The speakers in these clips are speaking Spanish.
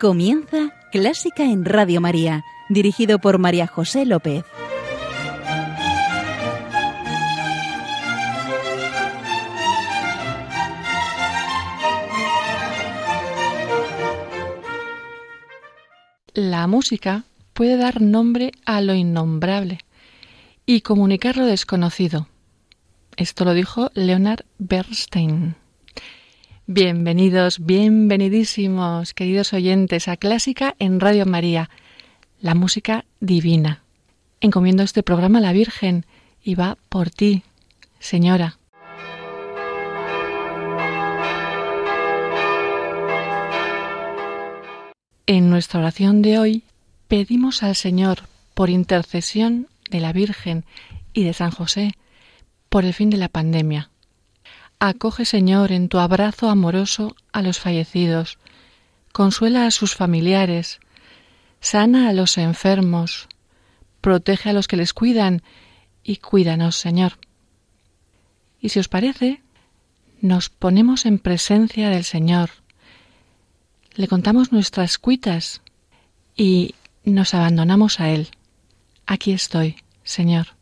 Comienza Clásica en Radio María, dirigido por María José López. La música puede dar nombre a lo innombrable y comunicar lo desconocido. Esto lo dijo Leonard Bernstein. Bienvenidos, bienvenidísimos, queridos oyentes, a Clásica en Radio María, la música divina. Encomiendo este programa a la Virgen y va por ti, Señora. En nuestra oración de hoy pedimos al Señor, por intercesión de la Virgen y de San José, por el fin de la pandemia Acoge, Señor, en tu abrazo amoroso a los fallecidos, consuela a sus familiares, sana a los enfermos, protege a los que les cuidan y cuídanos, Señor. Y si os parece, nos ponemos en presencia del Señor, le contamos nuestras cuitas y nos abandonamos a Él. Aquí estoy, Señor.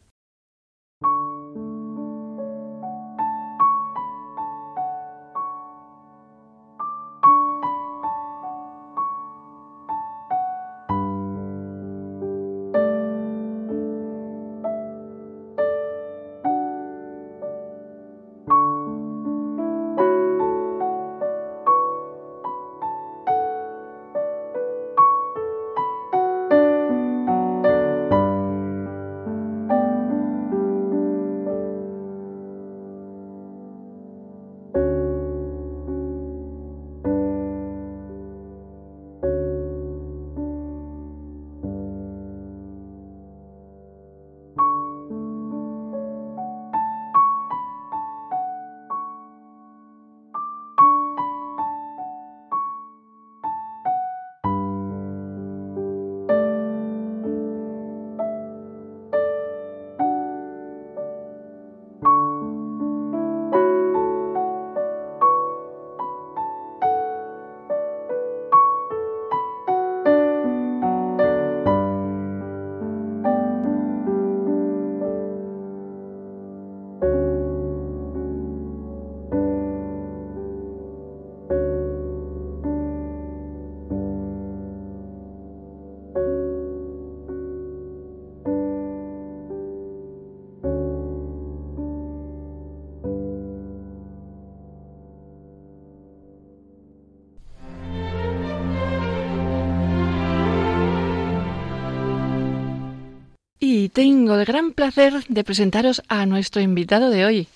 Tengo el gran placer de presentaros a nuestro invitado de hoy,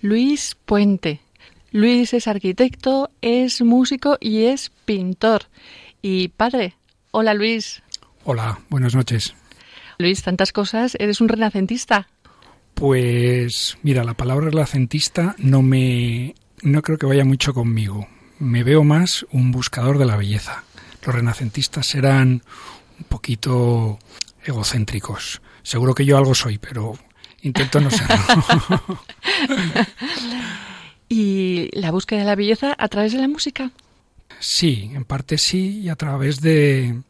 Luis Puente. Luis es arquitecto, es músico y es pintor. Y padre, hola Luis. Hola, buenas noches. Luis, tantas cosas, eres un renacentista. Pues mira, la palabra renacentista no me no creo que vaya mucho conmigo. Me veo más un buscador de la belleza. Los renacentistas serán un poquito egocéntricos. Seguro que yo algo soy, pero intento no serlo. ¿Y la búsqueda de la belleza a través de la música? Sí, en parte sí, y a través de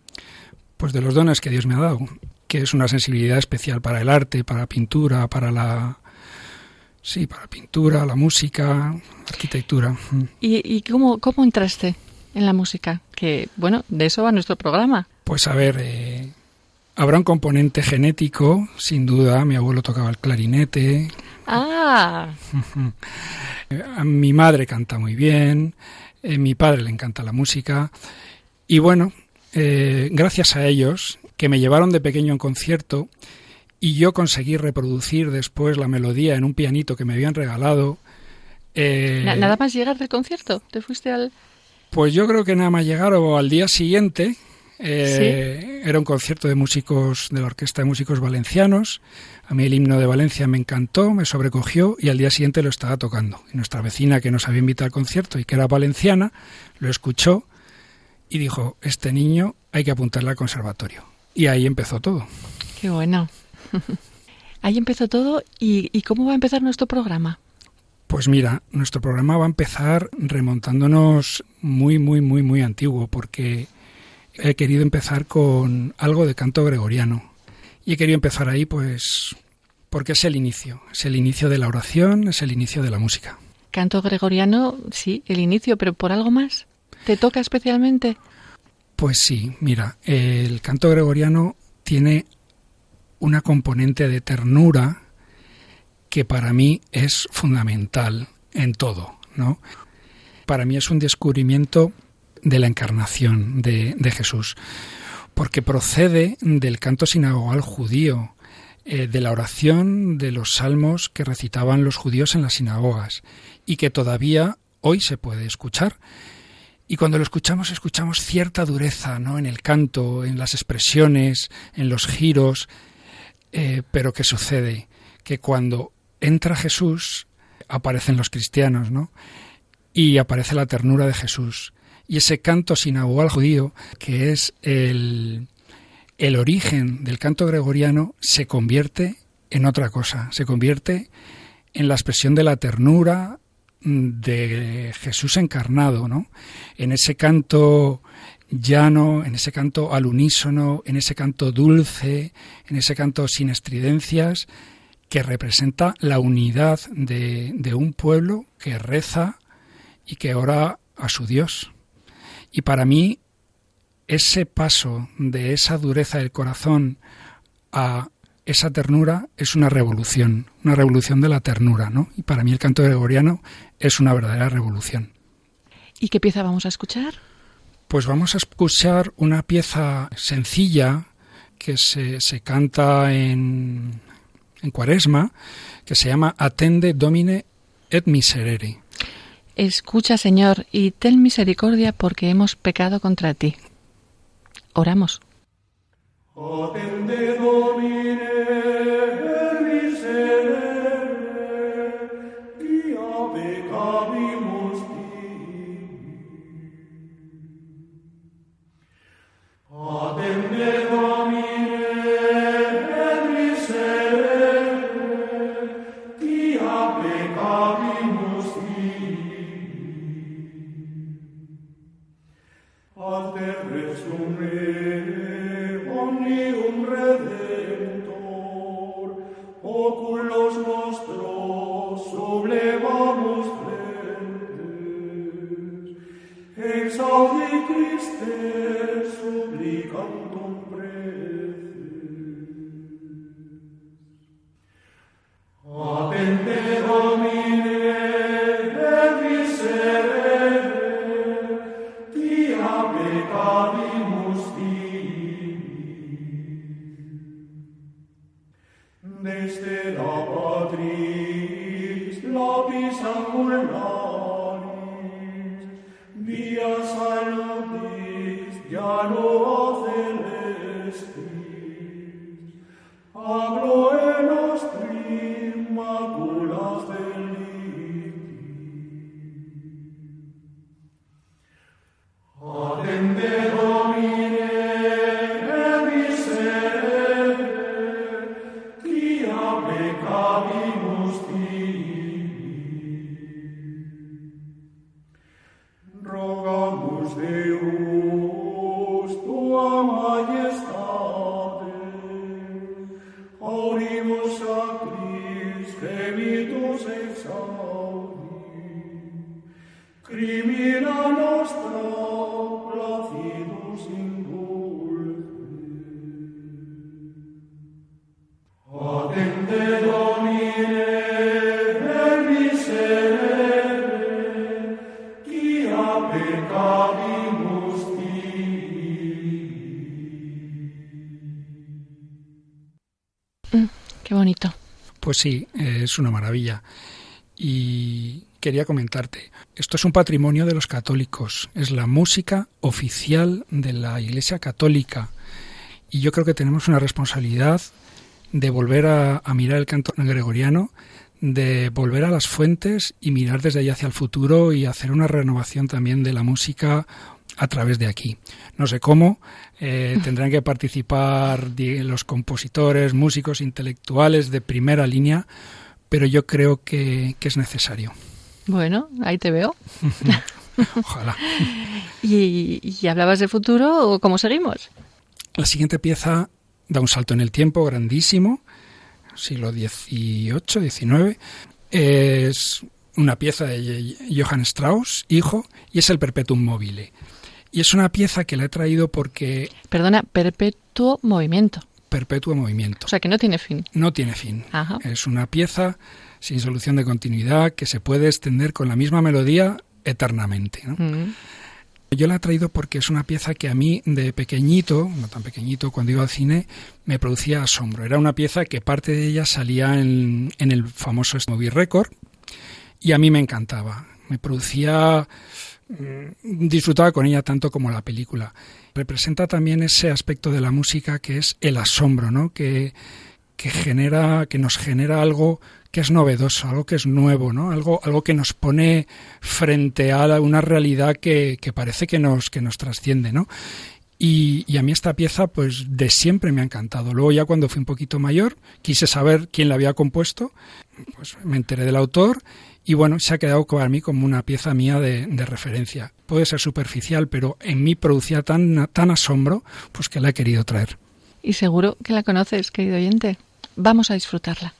pues de los dones que Dios me ha dado, que es una sensibilidad especial para el arte, para la pintura, para la sí, para la pintura, la música, la arquitectura. ¿Y, y cómo, cómo entraste en la música? Que bueno, de eso va nuestro programa. Pues a ver, eh, Habrá un componente genético, sin duda. Mi abuelo tocaba el clarinete. Ah. mi madre canta muy bien. A eh, mi padre le encanta la música. Y bueno, eh, gracias a ellos, que me llevaron de pequeño en concierto, y yo conseguí reproducir después la melodía en un pianito que me habían regalado. Eh, ¿Nada más llegar del concierto? ¿Te fuiste al...? Pues yo creo que nada más llegar o al día siguiente, eh, era un concierto de músicos de la Orquesta de Músicos Valencianos. A mí el himno de Valencia me encantó, me sobrecogió y al día siguiente lo estaba tocando. Y nuestra vecina que nos había invitado al concierto y que era valenciana, lo escuchó y dijo, este niño hay que apuntarle al conservatorio. Y ahí empezó todo. Qué bueno. ahí empezó todo y, y ¿cómo va a empezar nuestro programa? Pues mira, nuestro programa va a empezar remontándonos muy, muy, muy, muy antiguo, porque he querido empezar con algo de canto gregoriano. Y he querido empezar ahí, pues, porque es el inicio, es el inicio de la oración, es el inicio de la música. Canto gregoriano, sí, el inicio, pero por algo más. ¿Te toca especialmente? Pues sí, mira, el canto gregoriano tiene una componente de ternura que para mí es fundamental en todo, ¿no? Para mí es un descubrimiento de la encarnación de, Jesús, porque procede del canto sinagogal judío, eh, de la oración de los salmos que recitaban los judíos en las sinagogas y que todavía hoy se puede escuchar. Y cuando lo escuchamos, escuchamos cierta dureza, ¿no? En el canto, en las expresiones, en los giros. Eh, pero ¿qué sucede? Que cuando entra Jesús, aparecen los cristianos, ¿no? Y aparece la ternura de Jesús. Y ese canto sinagogal judío, que es el, el origen del canto gregoriano, se convierte en otra cosa, se convierte en la expresión de la ternura de Jesús encarnado, ¿no? En ese canto llano, en ese canto al unísono, en ese canto dulce, en ese canto sin estridencias, que representa la unidad de un pueblo que reza y que ora a su Dios. Y para mí, ese paso de esa dureza del corazón a esa ternura es una revolución, una revolución de la ternura, ¿no? Y para mí el canto gregoriano es una verdadera revolución. ¿Y qué pieza vamos a escuchar? Pues vamos a escuchar una pieza sencilla que se, se canta en, en Cuaresma, que se llama Atende Domine et Miserere. Escucha, Señor, y ten misericordia porque hemos pecado contra ti. Oramos. Atende supplican Pues sí, es una maravilla. Y quería comentarte, esto es un patrimonio de los católicos, es la música oficial de la Iglesia Católica. Y yo creo que tenemos una responsabilidad de volver a, mirar el canto gregoriano, de volver a las fuentes y mirar desde allí hacia el futuro y hacer una renovación también de la música a través de aquí. No sé cómo, eh, tendrán que participar los compositores, músicos, intelectuales de primera línea, pero yo creo que, es necesario. Bueno, ahí te veo. Ojalá. ¿Y, ¿Y, hablabas de futuro o cómo seguimos? La siguiente pieza da un salto en el tiempo grandísimo, siglo XVIII, XIX. Es una pieza de Johann Strauss, hijo, y es el Perpetuum mobile. Y es una pieza que la he traído porque... Perdona, perpetuo movimiento. Perpetuo movimiento. O sea, que no tiene fin. No tiene fin. Es una pieza sin solución de continuidad que se puede extender con la misma melodía eternamente. Mm. Yo la he traído porque es una pieza que a mí de pequeñito, no tan pequeñito, cuando iba al cine, me producía asombro. Era una pieza que parte de ella salía en, en el famoso Movie Record y a mí me encantaba. Me producía Mm, disfrutaba con ella tanto como la película. Representa también ese aspecto de la música que es el asombro, ¿no? Que, que genera, que nos genera algo que es novedoso, algo que es nuevo, ¿no? Algo, algo que nos pone frente a una realidad que, que parece que nos, que nos trasciende, ¿no? Y, a mí esta pieza, pues de siempre me ha encantado. Luego ya cuando fui un poquito mayor, quise saber quién la había compuesto, pues me enteré del autor y bueno, se ha quedado para mí como una pieza mía de, referencia. Puede ser superficial, pero en mí producía tan, tan asombro, pues que la he querido traer. Y seguro que la conoces, querido oyente. Vamos a disfrutarla.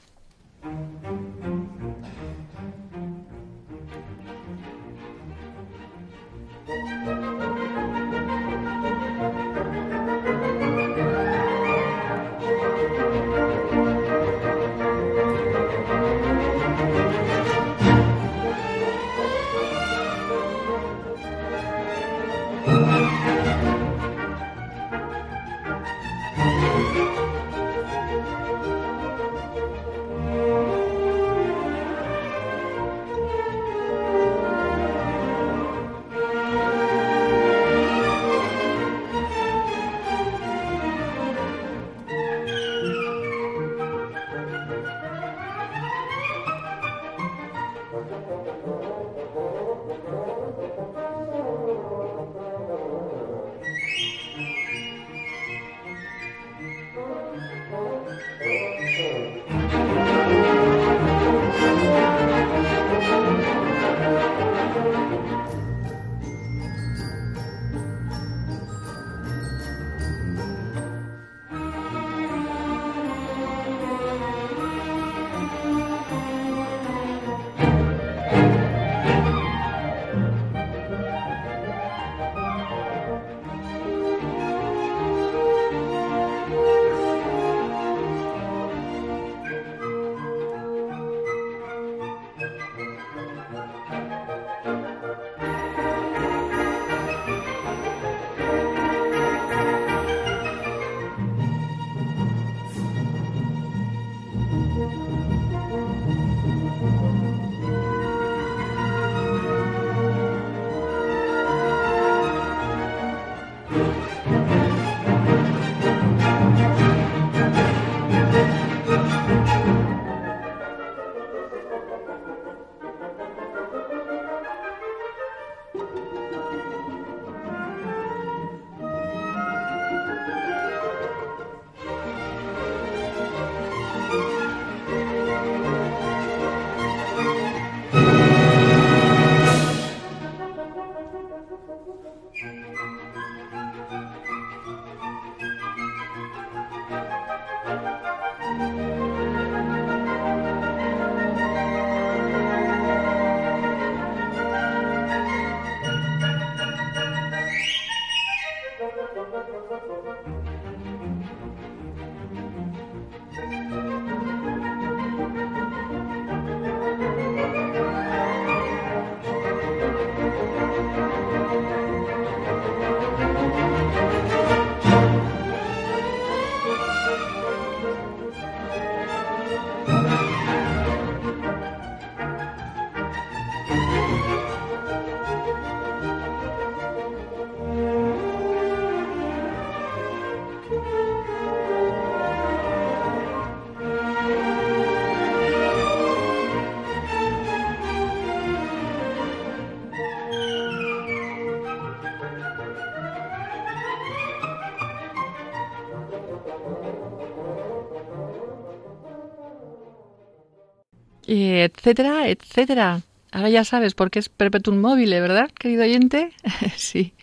Etcétera, etcétera. Ahora ya sabes por qué es Perpetuum mobile, ¿verdad, querido oyente? sí.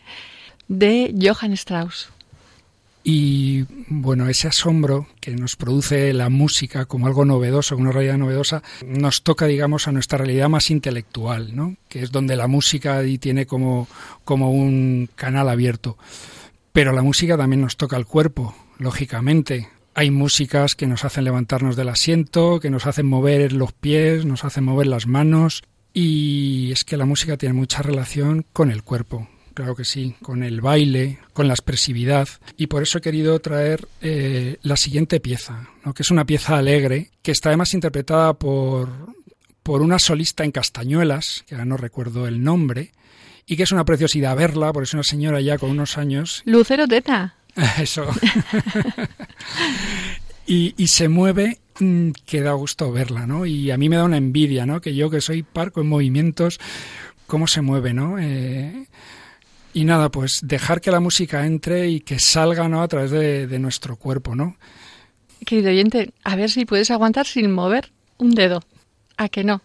De Johann Strauss. Y bueno, ese asombro que nos produce la música como algo novedoso, una realidad novedosa, nos toca, digamos, a nuestra realidad más intelectual, ¿no? que es donde la música tiene como, como un canal abierto. Pero la música también nos toca el cuerpo, lógicamente. Hay músicas que nos hacen levantarnos del asiento, que nos hacen mover los pies, nos hacen mover las manos. Y es que la música tiene mucha relación con el cuerpo, claro que sí, con el baile, con la expresividad. Y por eso he querido traer eh, la siguiente pieza, que es una pieza alegre, que está además interpretada por, por una solista en Castañuelas, que ahora no recuerdo el nombre, y que es una preciosidad verla, porque es una señora ya con unos años. Lucero Teta. Eso. y, y, se mueve mm, que da gusto verla, ¿no? Y a mí me da una envidia, ¿no? Que yo que soy parco en movimientos, cómo se mueve, ¿no? Eh, y nada, pues dejar que la música entre y que salga, ¿no? A través de, de nuestro cuerpo, ¿no? Querido oyente, a ver si puedes aguantar sin mover un dedo. ¿A que no?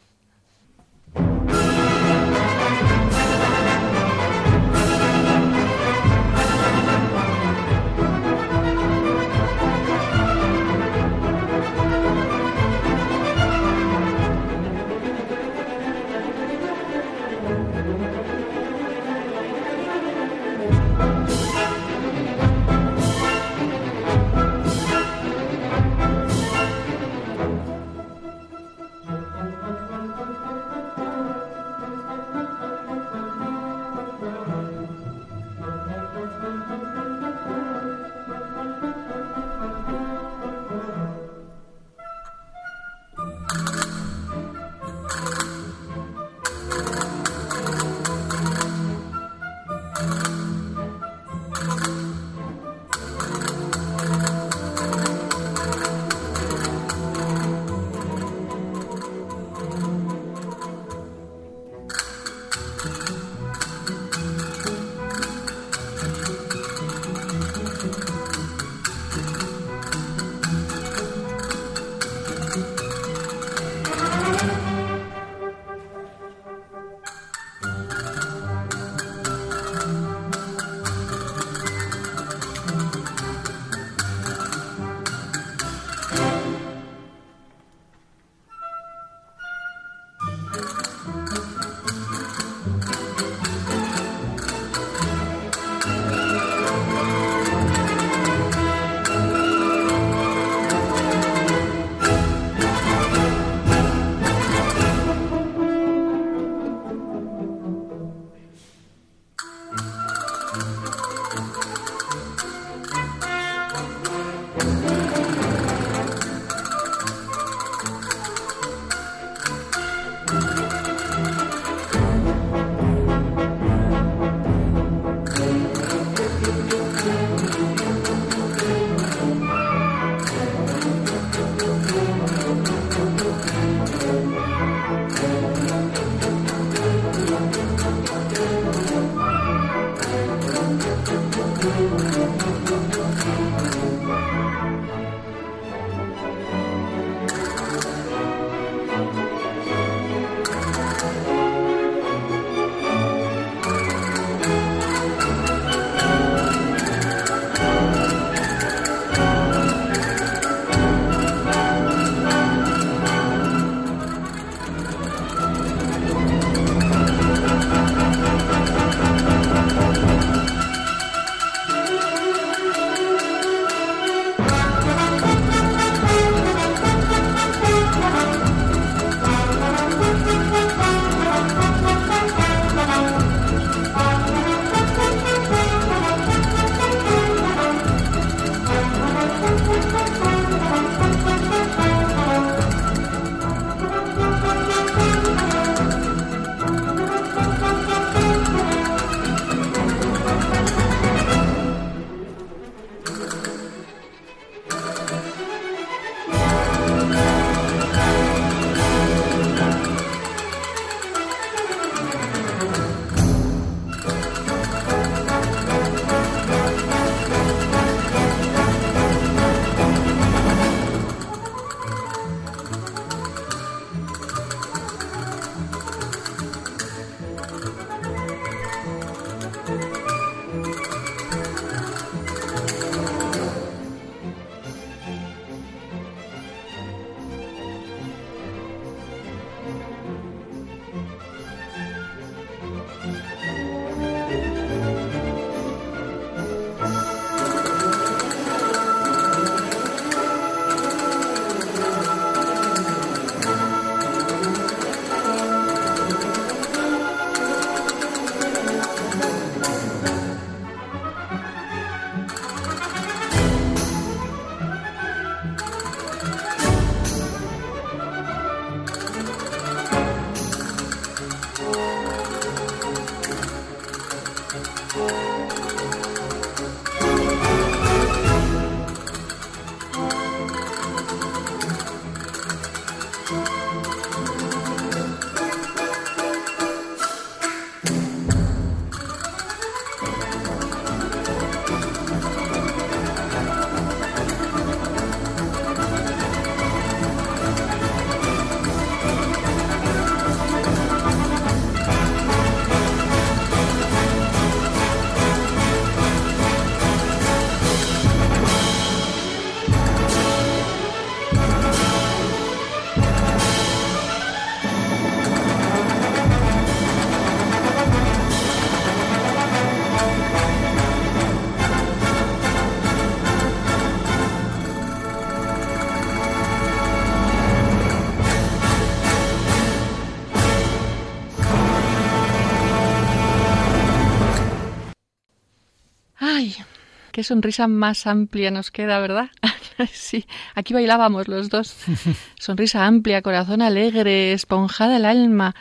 Qué sonrisa más amplia nos queda, ¿verdad? sí, aquí bailábamos los dos. Sonrisa amplia, corazón alegre, esponjada el alma.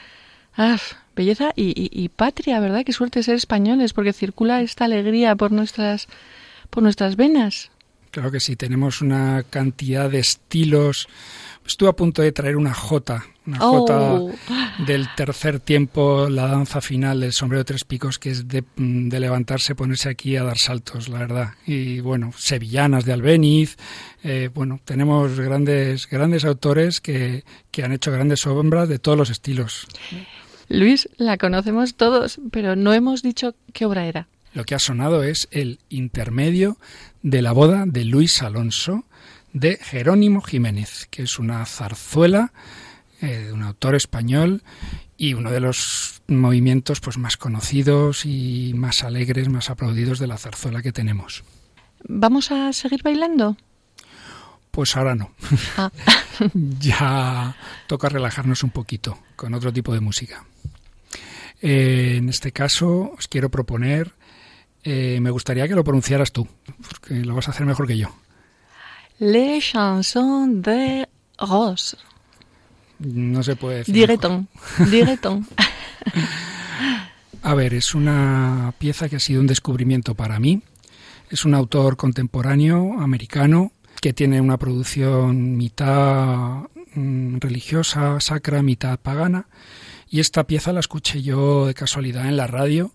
Ah, belleza y, patria, ¿verdad? Qué suerte ser españoles, porque circula esta alegría por nuestras, por nuestras venas. Claro que sí, tenemos una cantidad de estilos. Estuve a punto de traer una jota una jota oh. del tercer tiempo, la danza final del sombrero de tres picos, que es de, levantarse, ponerse aquí a dar saltos, la verdad. Y bueno, sevillanas de Albeniz, eh, bueno, tenemos grandes, grandes autores que, que han hecho grandes obras de todos los estilos. Luis, la conocemos todos, pero no hemos dicho qué obra era. Lo que ha sonado es el intermedio de la boda de Luis Alonso de Jerónimo Jiménez, que es una zarzuela eh, de un autor español y uno de los movimientos pues más conocidos y más alegres, más aplaudidos de la zarzuela que tenemos. ¿Vamos a seguir bailando? Pues ahora no. Ah. ya toca relajarnos un poquito con otro tipo de música. Eh, en este caso os quiero proponer, eh, me gustaría que lo pronunciaras tú, porque lo vas a hacer mejor que yo. Les chansons de Rose. No se puede decir. Direton. Direton. A ver, es una pieza que ha sido un descubrimiento para mí. Es un autor contemporáneo americano que tiene una producción mitad mm, religiosa, sacra, mitad pagana. Y esta pieza la escuché yo de casualidad en la radio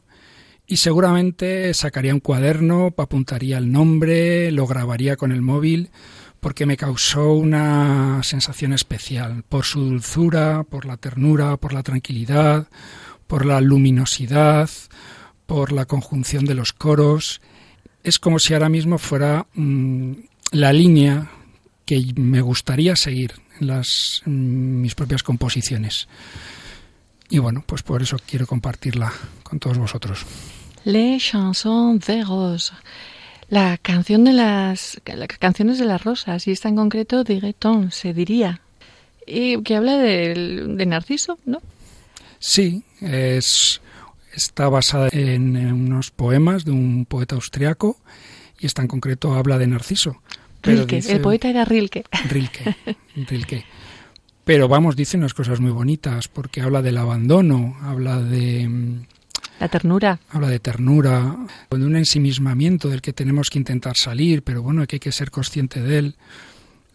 y seguramente sacaría un cuaderno, apuntaría el nombre, lo grabaría con el móvil porque me causó una sensación especial por su dulzura, por la ternura, por la tranquilidad, por la luminosidad, por la conjunción de los coros. Es como si ahora mismo fuera mm, la línea que me gustaría seguir en las mis propias composiciones. Y bueno, pues por eso quiero compartirla con todos vosotros. Les chansons de rose la canción de las, canciones de las rosas, y esta en concreto de Gueton, se diría, y que habla de, Narciso, ¿no? Sí, es, está basada en, unos poemas de un poeta austriaco, y esta en concreto habla de Narciso. Rilke, el poeta era Rilke. Rilke, Rilke. Pero vamos, dice unas cosas muy bonitas, porque habla del abandono, habla de la ternura. Habla de ternura, de un ensimismamiento del que tenemos que intentar salir, pero bueno, que hay que ser consciente de él.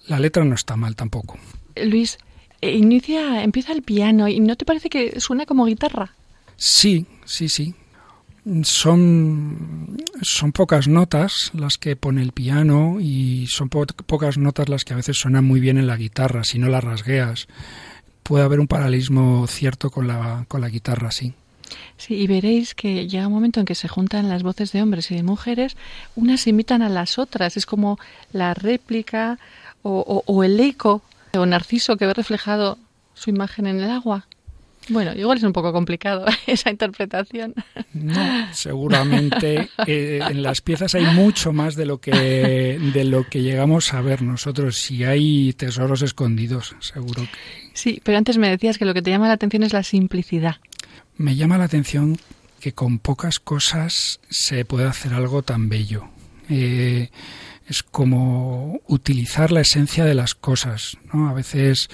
La letra no está mal tampoco. Luis, eh, inicia, empieza el piano y ¿no te parece que suena como guitarra? Sí, sí, sí. Son, son pocas notas las que pone el piano y son pocas notas las que a veces suenan muy bien en la guitarra, si no las rasgueas. Puede haber un paralelismo cierto con la, con la guitarra, sí. Sí, y veréis que llega un momento en que se juntan las voces de hombres y de mujeres, unas imitan a las otras, es como la réplica o, el eco o Narciso que ve reflejado su imagen en el agua. Bueno, igual es un poco complicado esa interpretación. No, seguramente eh, en las piezas hay mucho más de lo que de lo que llegamos a ver nosotros. Si hay tesoros escondidos, seguro que. Sí, pero antes me decías que lo que te llama la atención es la simplicidad. Me llama la atención que con pocas cosas se puede hacer algo tan bello. Eh, es como utilizar la esencia de las cosas. ¿no? A veces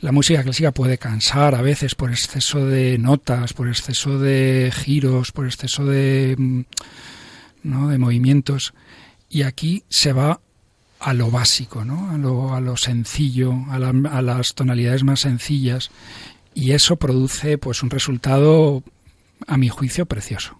la música clásica puede cansar a veces por exceso de notas, por exceso de giros, por exceso de, mm, ¿no? de movimientos. Y aquí se va a lo básico, ¿no? a, lo, a lo sencillo, a, a las tonalidades más sencillas. Y eso produce pues un resultado, a mi juicio, precioso.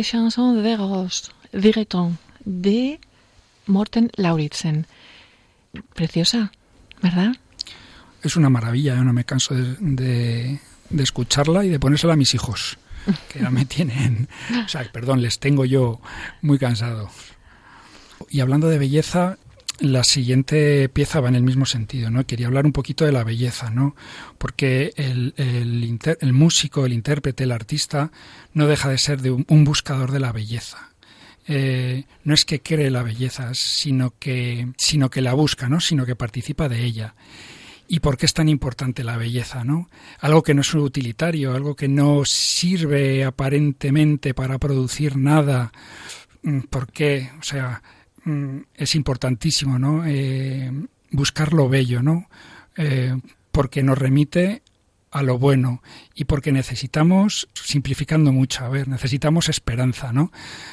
Les chansons de Rose, de Morten Lauritsen. Preciosa, ¿verdad? Es una maravilla, yo no me canso de, de, escucharla y de ponérsela a mis hijos, que ya me tienen, o sea, perdón, les tengo yo muy cansado. Y hablando de belleza, la siguiente pieza va en el mismo sentido, ¿no? Quería hablar un poquito de la belleza, ¿no? Porque el, el, músico, el intérprete, el artista, no deja de ser de un, buscador de la belleza. Eh, no es que cree la belleza, sino que, sino que la busca, ¿no? Sino que participa de ella. ¿Y por qué es tan importante la belleza, no? Algo que no es utilitario, algo que no sirve aparentemente para producir nada. ¿Por qué? O sea, es importantísimo, ¿no? Eh, buscar lo bello, ¿no? Eh, porque nos remite a lo bueno y porque necesitamos, simplificando mucho, a ver, necesitamos esperanza, ¿no?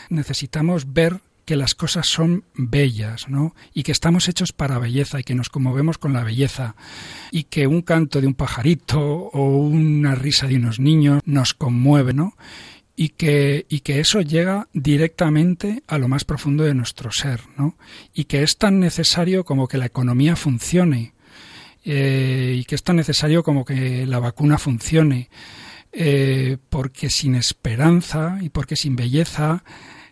Necesitamos ver que las cosas son bellas, ¿no? Y que estamos hechos para belleza y que nos conmovemos con la belleza y que un canto de un pajarito o una risa de unos niños nos conmueve, ¿no? Y que, y que eso llega directamente a lo más profundo de nuestro ser, ¿no? Y que es tan necesario como que la economía funcione, eh, y que es tan necesario como que la vacuna funcione, eh, porque sin esperanza y porque sin belleza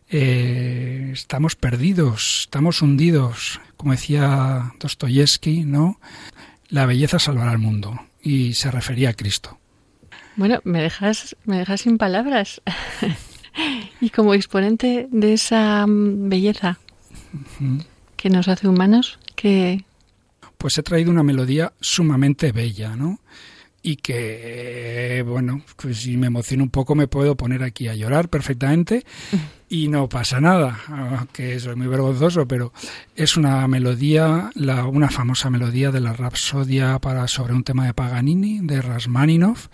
eh, estamos perdidos, estamos hundidos, como decía Dostoyevsky, ¿no? La belleza salvará al mundo, y se refería a Cristo. Bueno, me dejas, me dejas sin palabras. y como exponente de esa mm, belleza que nos hace humanos, que... Pues he traído una melodía sumamente bella, ¿no? Y que, bueno, pues si me emociono un poco me puedo poner aquí a llorar perfectamente y no pasa nada, que soy muy vergonzoso, pero es una melodía, la, una famosa melodía de la Rapsodia para, sobre un tema de Paganini, de Rasmaninov,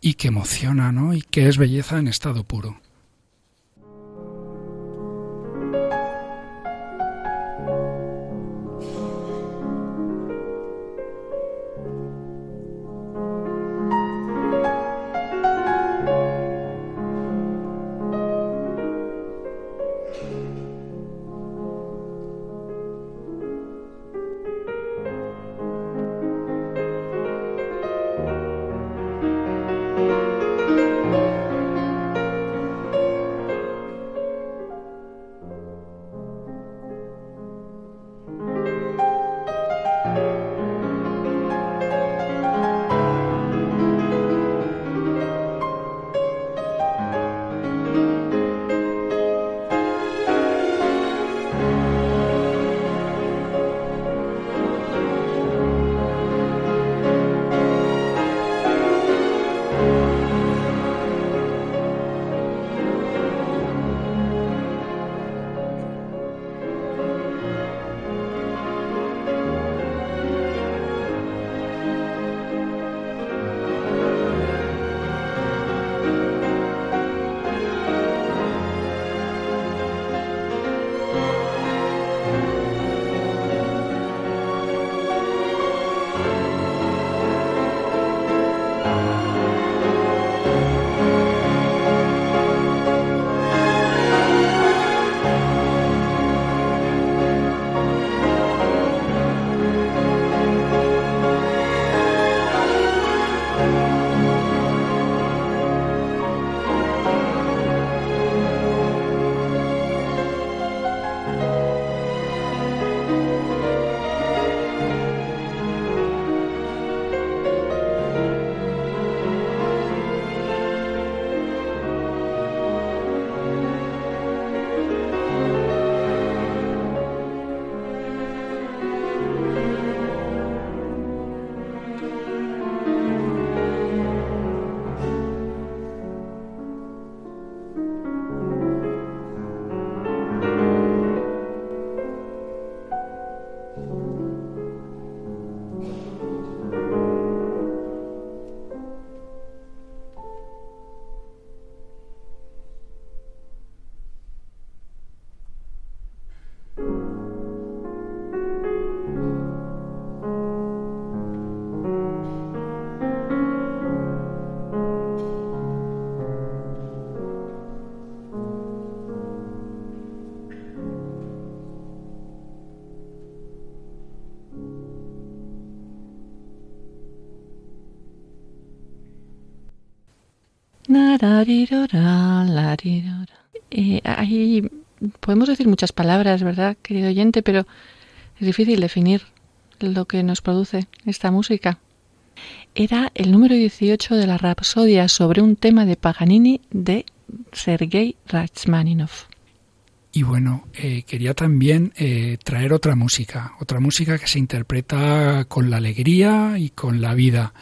y que emociona, ¿no? Y que es belleza en estado puro. Eh, ahí podemos decir muchas palabras, ¿verdad, querido oyente? Pero es difícil definir lo que nos produce esta música. Era el número 18 de la Rapsodia sobre un tema de Paganini de Sergei Rachmaninoff. Y bueno, eh, quería también eh, traer otra música, otra música que se interpreta con la alegría y con la vida.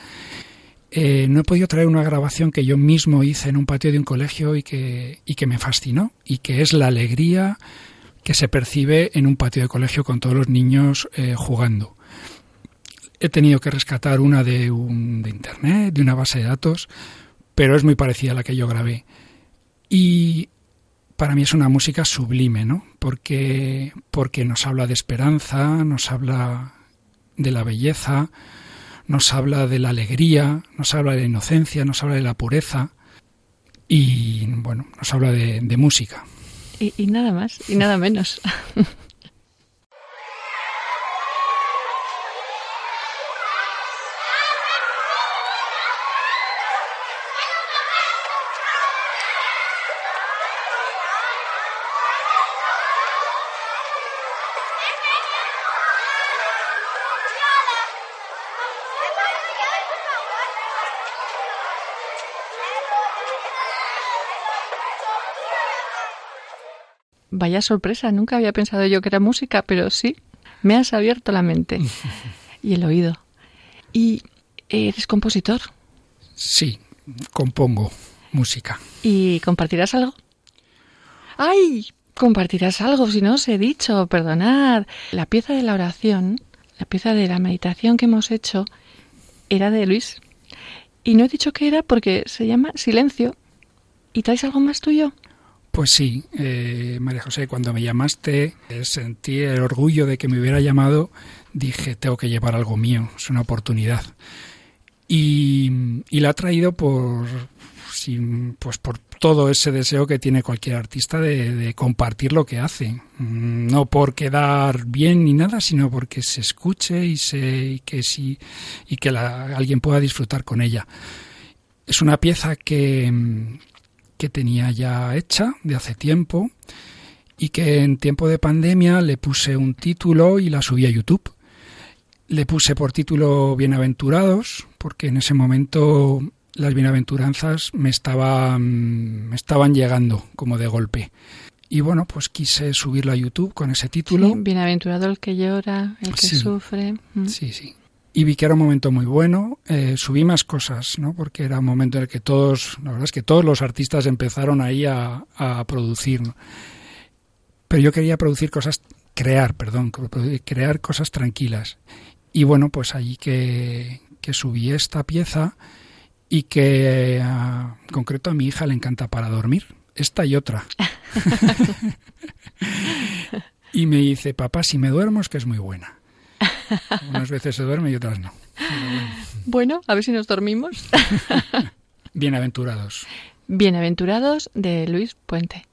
Eh, no he podido traer una grabación que yo mismo hice en un patio de un colegio y que, y que me fascinó, y que es la alegría que se percibe en un patio de colegio con todos los niños jugando. He tenido que rescatar una de, un, de internet, de una base de datos, pero es muy parecida a la que yo grabé. Y para mí es una música sublime, ¿no? Porque, porque nos habla de esperanza, nos habla de la belleza, nos habla de la alegría, nos habla de la inocencia, nos habla de la pureza y, bueno, nos habla de, música. Y nada más, y nada menos. Vaya sorpresa, nunca había pensado yo que era música, pero sí, me has abierto la mente y el oído. ¿Y eres compositor? Sí, compongo música. ¿Y compartirás algo? ¡Ay! Compartirás algo, si no os he dicho, perdonad. La pieza de la oración, la pieza de la meditación que hemos hecho, era de Luis. Y no he dicho que era porque se llama Silencio. ¿Y traes algo más tuyo? Pues sí, eh, María José, cuando me llamaste, eh, sentí el orgullo de que me hubiera llamado, dije, tengo que llevar algo mío, es una oportunidad. Y, la ha traído por, pues por todo ese deseo que tiene cualquier artista de, compartir lo que hace. Mm, no por quedar bien ni nada, sino porque se escuche y, se, que, sí, y que alguien pueda disfrutar con ella. Es una pieza que que tenía ya hecha de hace tiempo y que en tiempo de pandemia le puse un título y la subí a YouTube. Le puse por título Bienaventurados, porque en ese momento las bienaventuranzas me estaban, me estaban llegando como de golpe. Y bueno, pues quise subirlo a YouTube con ese título. bienaventurado el que llora, el que sufre. Mm. Sí, sí y vi que era un momento muy bueno. Eh, subí más cosas, ¿no? Porque era un momento en el que todos, la verdad es que todos los artistas empezaron ahí a, producir. Pero yo quería producir cosas, crear, perdón, crear cosas tranquilas. Y bueno, pues allí que, que subí esta pieza y que en concreto a mi hija le encanta para dormir. Esta y otra. y me dice, papá, si me duermo es que es muy buena. Unas veces se duerme y otras no. Bueno, a ver si nos dormimos. Bienaventurados. Bienaventurados de Luis Puente.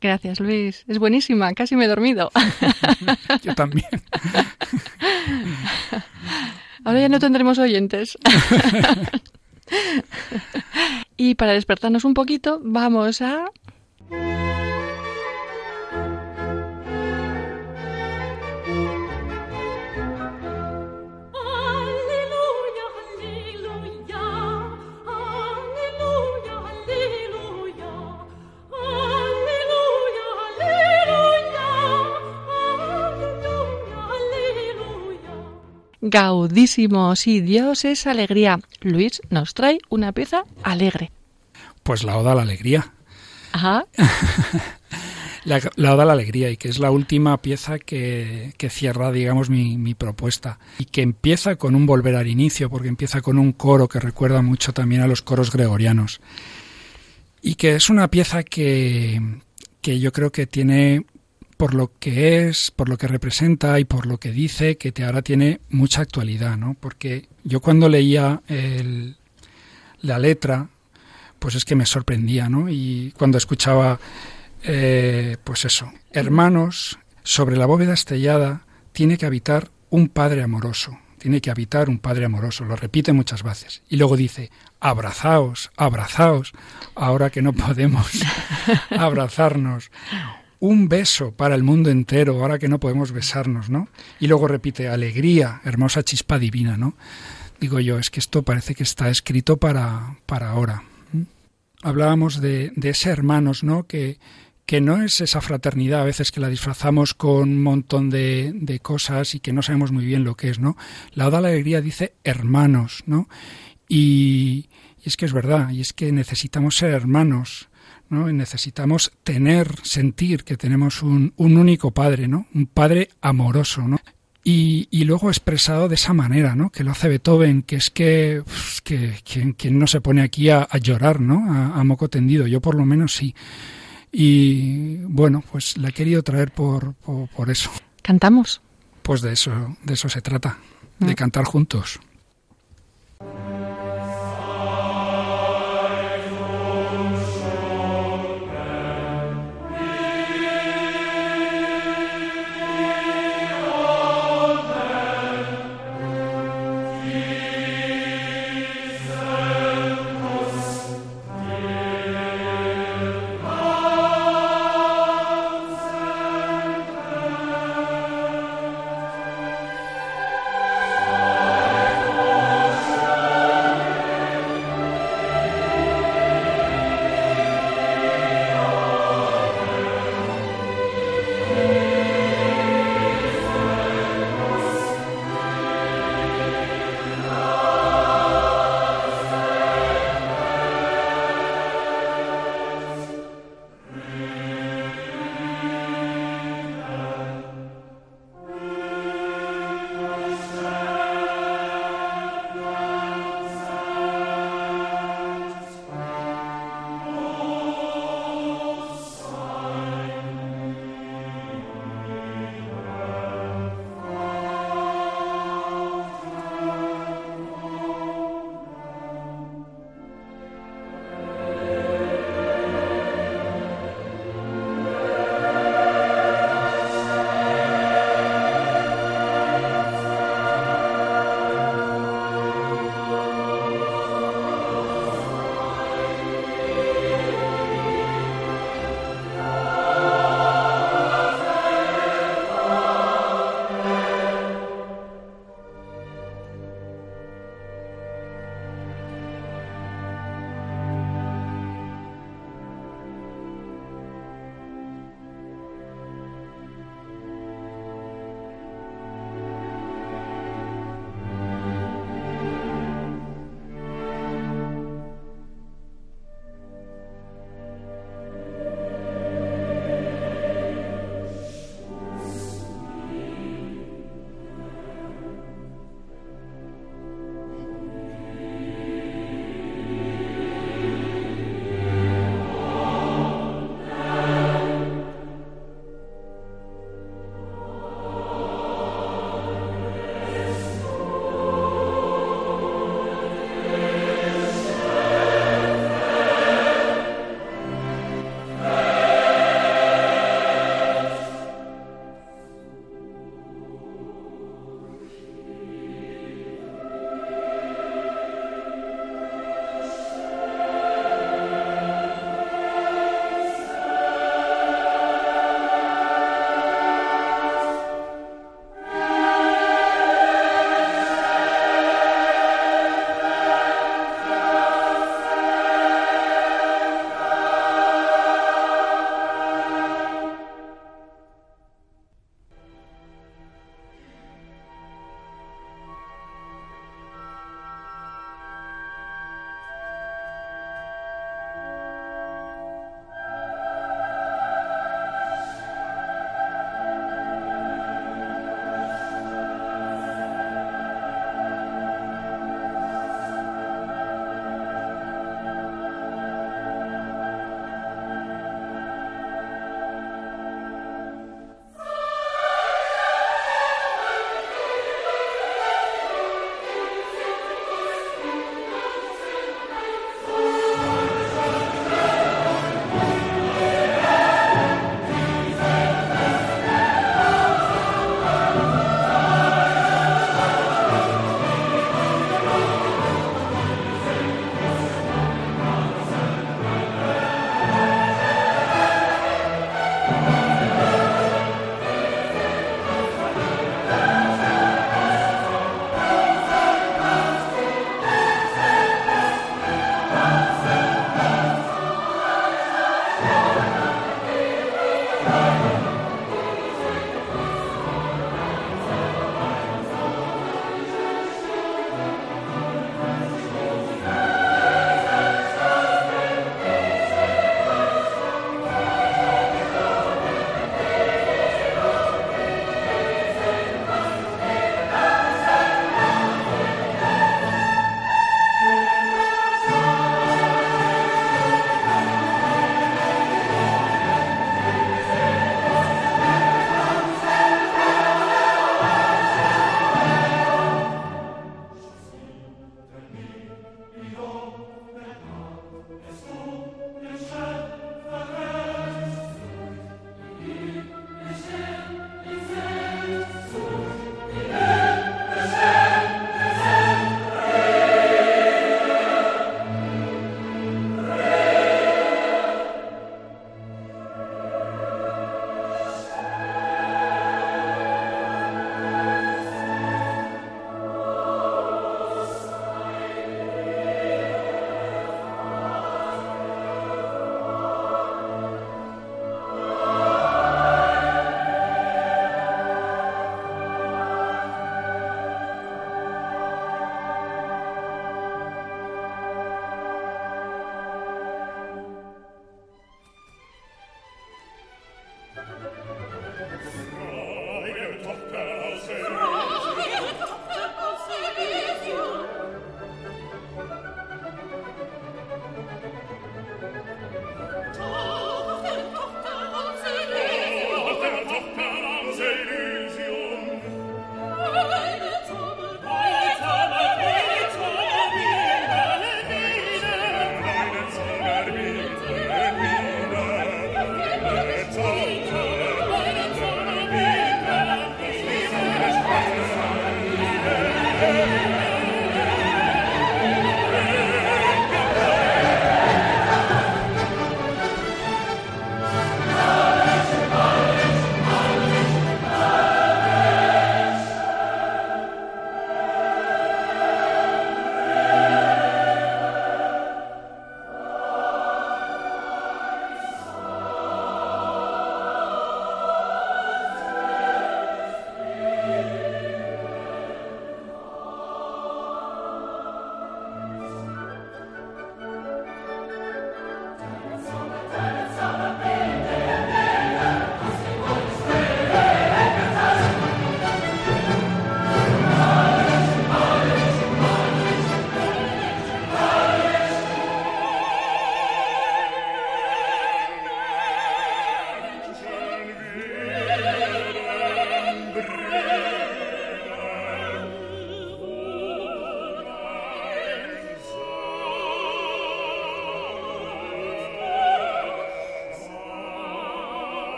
Gracias, Luis. Es buenísima, casi me he dormido. Yo también. Ahora ya no tendremos oyentes. y para despertarnos un poquito, vamos a gaudísimo. Sí, Dios es alegría. Luis nos trae una pieza alegre. Pues la Oda a la Alegría. Ajá. la, Oda a la Alegría y que es la última pieza que, que cierra, digamos, mi, mi, propuesta y que empieza con un volver al inicio, porque empieza con un coro que recuerda mucho también a los coros gregorianos y que es una pieza que, que yo creo que tiene por lo que es, por lo que representa y por lo que dice, que te ahora tiene mucha actualidad, ¿no? Porque yo cuando leía el, la letra, pues es que me sorprendía, ¿no? Y cuando escuchaba, eh, pues eso, hermanos, sobre la bóveda estrellada tiene que habitar un padre amoroso, tiene que habitar un padre amoroso, lo repite muchas veces. Y luego dice, abrazaos, abrazaos, ahora que no podemos abrazarnos un beso para el mundo entero, ahora que no podemos besarnos, ¿no? Y luego repite, alegría, hermosa chispa divina, ¿no? Digo yo, es que esto parece que está escrito para, para ahora. Hablábamos de, de ese hermanos, ¿no? Que, que no es esa fraternidad a veces que la disfrazamos con un montón de, de cosas y que no sabemos muy bien lo que es, ¿no? La Oda a la Alegría dice hermanos, ¿no? Y, y es que es verdad, y es que necesitamos ser hermanos, ¿no? necesitamos tener, sentir que tenemos un, un, único Padre, ¿no? Un Padre amoroso, ¿no? Y, y, luego expresado de esa manera, ¿no? Que lo hace Beethoven, que es que, que quien, no se pone aquí a, a llorar, ¿no? A, a, moco tendido, yo por lo menos sí. Y bueno, pues la he querido traer por, por, por eso. ¿Cantamos? Pues de eso, de eso se trata, de cantar juntos.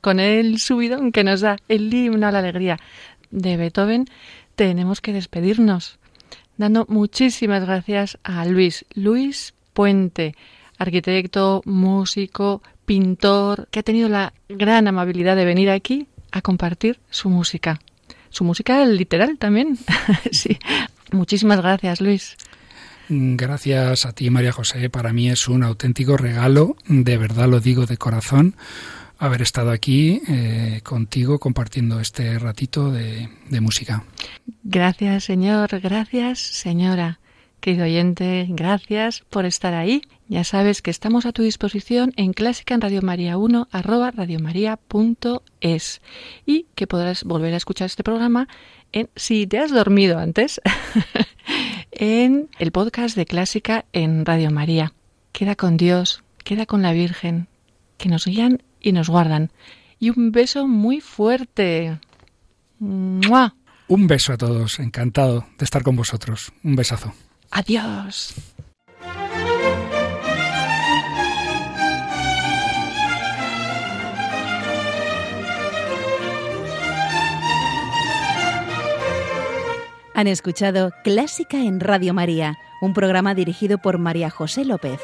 Con el subidón que nos da el himno a la alegría de Beethoven, tenemos que despedirnos dando muchísimas gracias a Luis, Luis Puente, arquitecto, músico, pintor, que ha tenido la gran amabilidad de venir aquí a compartir su música. Su música literal también. sí. Muchísimas gracias, Luis. Gracias a ti, María José. Para mí es un auténtico regalo, de verdad lo digo de corazón, haber estado aquí eh, contigo compartiendo este ratito de, música. Gracias, señor. Gracias, señora. Querido oyente, gracias por estar ahí. Ya sabes que estamos a tu disposición en clásica en Radio María 1 arroba radiomaria.es y que podrás volver a escuchar este programa en, si te has dormido antes, en el podcast de clásica en Radio María. Queda con Dios, queda con la Virgen, que nos guían y nos guardan. Y un beso muy fuerte. Un beso a todos, encantado de estar con vosotros. Un besazo. Adiós. Han escuchado Clásica en Radio María, un programa dirigido por María José López.